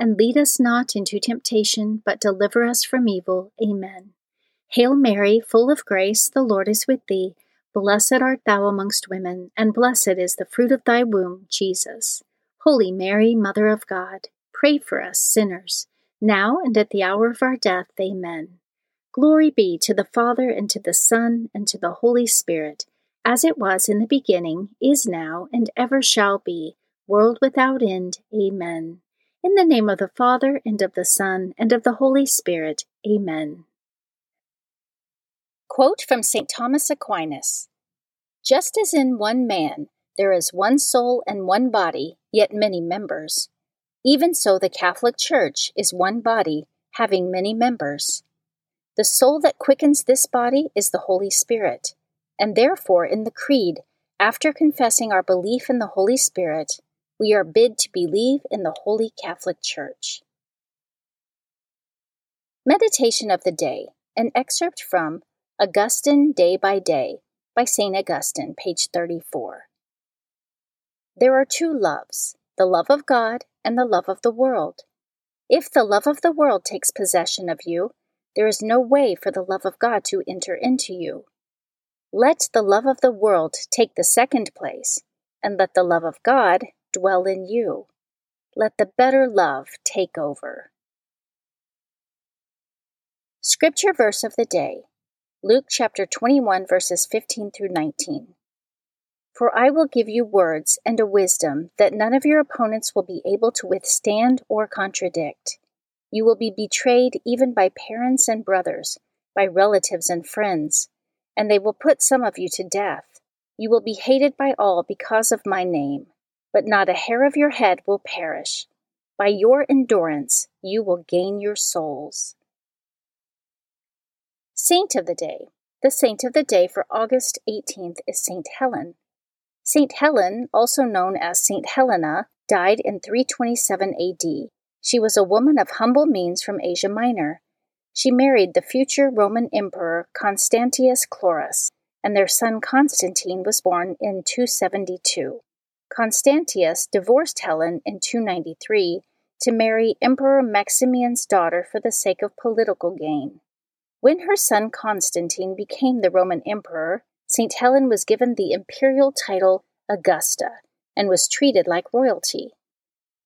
and lead us not into temptation, but deliver us from evil. Amen. Hail Mary, full of grace, the Lord is with thee. Blessed art thou amongst women, and blessed is the fruit of thy womb, Jesus. Holy Mary, Mother of God, pray for us sinners, now and at the hour of our death. Amen. Glory be to the Father, and to the Son, and to the Holy Spirit, as it was in the beginning, is now, and ever shall be, world without end. Amen. In the name of the Father, and of the Son, and of the Holy Spirit. Amen. Quote from St. Thomas Aquinas Just as in one man there is one soul and one body, yet many members, even so the Catholic Church is one body, having many members. The soul that quickens this body is the Holy Spirit, and therefore in the Creed, after confessing our belief in the Holy Spirit, we are bid to believe in the Holy Catholic Church. Meditation of the Day, an excerpt from Augustine Day by Day by St. Augustine, page 34. There are two loves the love of God and the love of the world. If the love of the world takes possession of you, there is no way for the love of God to enter into you. Let the love of the world take the second place, and let the love of God dwell in you. Let the better love take over. Scripture verse of the day Luke chapter 21, verses 15 through 19. For I will give you words and a wisdom that none of your opponents will be able to withstand or contradict. You will be betrayed even by parents and brothers, by relatives and friends, and they will put some of you to death. You will be hated by all because of my name but not a hair of your head will perish. By your endurance, you will gain your souls. Saint of the Day. The saint of the day for August 18th is Saint Helen. Saint Helen, also known as Saint Helena, died in 327 AD. She was a woman of humble means from Asia Minor. She married the future Roman Emperor Constantius Chlorus, and their son Constantine was born in 272. Constantius divorced Helen in 293 to marry Emperor Maximian's daughter for the sake of political gain. When her son Constantine became the Roman emperor, St. Helen was given the imperial title Augusta and was treated like royalty.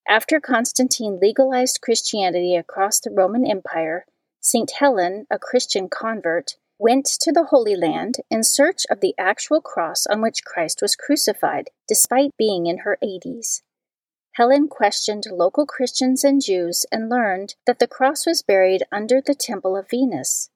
After Constantine legalized Christianity across the Roman Empire, St. Helen, a Christian convert, went to the Holy Land in search of the actual cross on which Christ was crucified, despite being in her 80s. Helen questioned local Christians and Jews and learned that the cross was buried under the Temple of Venus.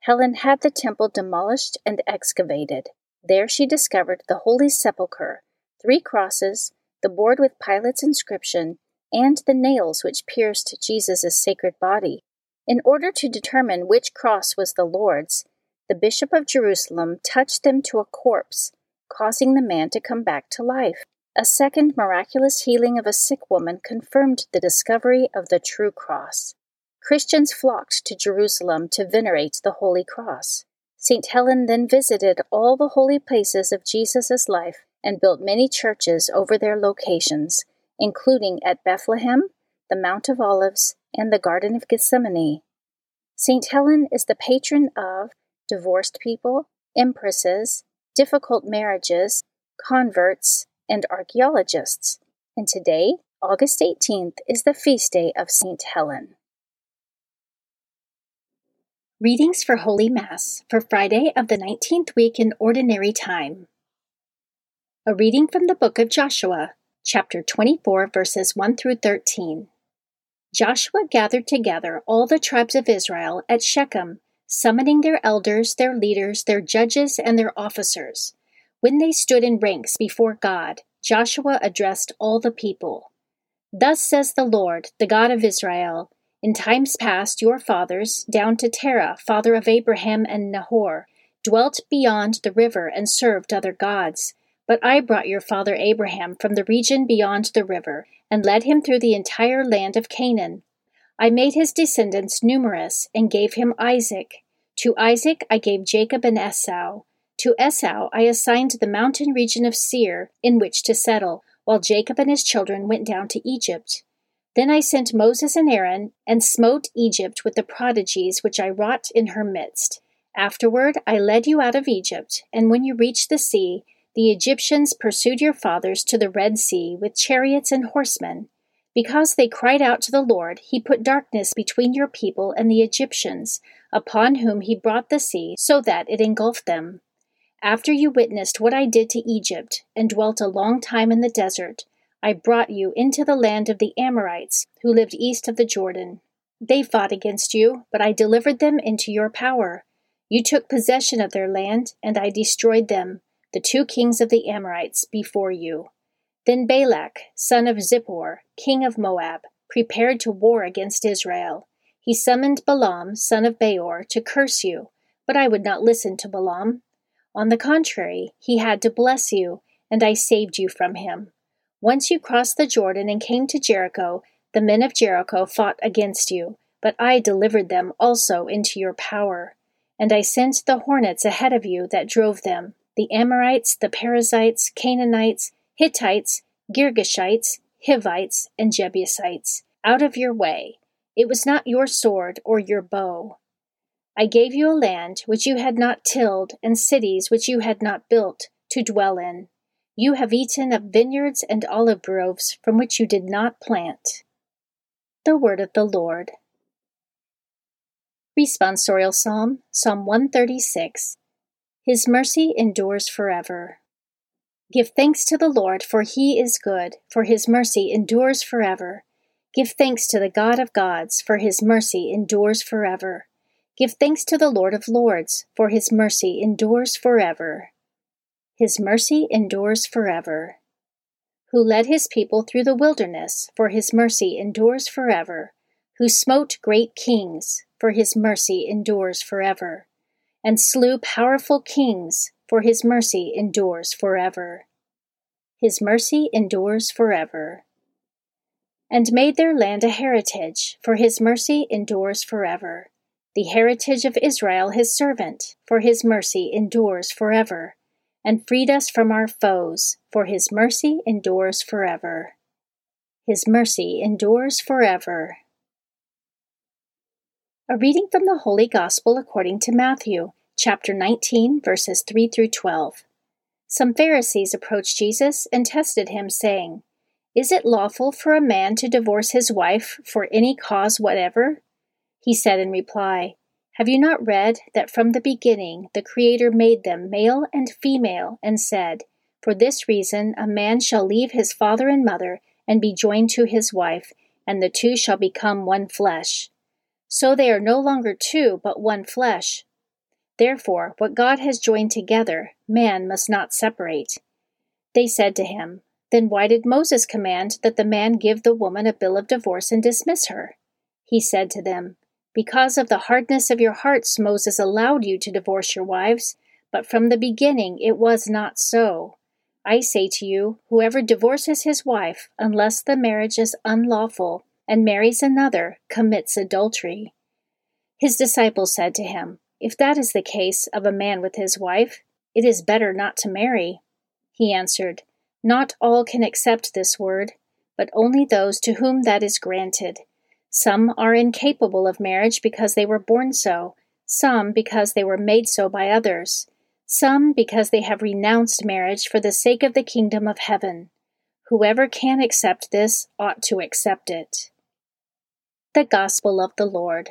Helen had the temple demolished and excavated. There she discovered the Holy Sepulchre, three crosses, the board with Pilate's inscription, and the nails which pierced Jesus' sacred body. In order to determine which cross was the Lord's, the Bishop of Jerusalem touched them to a corpse, causing the man to come back to life. A second miraculous healing of a sick woman confirmed the discovery of the true cross. Christians flocked to Jerusalem to venerate the Holy Cross. St. Helen then visited all the holy places of Jesus' life and built many churches over their locations, including at Bethlehem, the Mount of Olives, and the Garden of Gethsemane. St. Helen is the patron of divorced people, empresses, difficult marriages, converts, and archaeologists. And today, August 18th, is the feast day of St. Helen. Readings for Holy Mass for Friday of the 19th week in Ordinary Time. A reading from the book of Joshua, chapter 24, verses 1 through 13. Joshua gathered together all the tribes of Israel at Shechem, summoning their elders, their leaders, their judges, and their officers. When they stood in ranks before God, Joshua addressed all the people. Thus says the Lord, the God of Israel in times past, your fathers, down to Terah, father of Abraham and Nahor, dwelt beyond the river and served other gods. But I brought your father Abraham from the region beyond the river and led him through the entire land of Canaan. I made his descendants numerous and gave him Isaac. To Isaac I gave Jacob and Esau. To Esau I assigned the mountain region of Seir in which to settle, while Jacob and his children went down to Egypt. Then I sent Moses and Aaron, and smote Egypt with the prodigies which I wrought in her midst. Afterward I led you out of Egypt, and when you reached the sea, the Egyptians pursued your fathers to the Red Sea with chariots and horsemen. Because they cried out to the Lord, he put darkness between your people and the Egyptians, upon whom he brought the sea, so that it engulfed them. After you witnessed what I did to Egypt, and dwelt a long time in the desert, I brought you into the land of the Amorites, who lived east of the Jordan. They fought against you, but I delivered them into your power. You took possession of their land, and I destroyed them, the two kings of the Amorites, before you. Then Balak, son of Zippor, king of Moab, prepared to war against Israel. He summoned Balaam, son of Beor, to curse you, but I would not listen to Balaam. On the contrary, he had to bless you, and I saved you from him. Once you crossed the Jordan and came to Jericho, the men of Jericho fought against you, but I delivered them also into your power. And I sent the hornets ahead of you that drove them the Amorites, the Perizzites, Canaanites, Hittites, Girgashites, Hivites, and Jebusites out of your way. It was not your sword or your bow. I gave you a land which you had not tilled, and cities which you had not built, to dwell in. You have eaten of vineyards and olive groves from which you did not plant. The Word of the Lord. Responsorial Psalm, Psalm 136. His mercy endures forever. Give thanks to the Lord, for he is good, for his mercy endures forever. Give thanks to the God of gods, for his mercy endures forever. Give thanks to the Lord of lords, for his mercy endures forever. His mercy endures forever. Who led his people through the wilderness, for his mercy endures forever. Who smote great kings, for his mercy endures forever. And slew powerful kings, for his mercy endures forever. His mercy endures forever. And made their land a heritage, for his mercy endures forever. The heritage of Israel his servant, for his mercy endures forever and freed us from our foes, for his mercy endures forever. His mercy endures forever. A reading from the Holy Gospel according to Matthew, chapter 19, verses 3 through 12. Some Pharisees approached Jesus and tested him, saying, Is it lawful for a man to divorce his wife for any cause whatever? He said in reply, have you not read that from the beginning the Creator made them male and female, and said, For this reason a man shall leave his father and mother, and be joined to his wife, and the two shall become one flesh? So they are no longer two, but one flesh. Therefore, what God has joined together, man must not separate. They said to him, Then why did Moses command that the man give the woman a bill of divorce and dismiss her? He said to them, because of the hardness of your hearts, Moses allowed you to divorce your wives, but from the beginning it was not so. I say to you, whoever divorces his wife, unless the marriage is unlawful, and marries another commits adultery. His disciples said to him, If that is the case of a man with his wife, it is better not to marry. He answered, Not all can accept this word, but only those to whom that is granted. Some are incapable of marriage because they were born so, some because they were made so by others, some because they have renounced marriage for the sake of the kingdom of heaven. Whoever can accept this ought to accept it. The Gospel of the Lord.